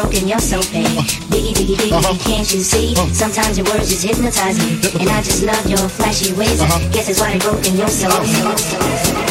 broken. You're so paid. Biggie, biggie, biggie, uh-huh. can't you see? Uh-huh. Sometimes your words just hypnotize me, and I just love your flashy ways. Uh-huh. Guess that's why they're broken. You're so paid.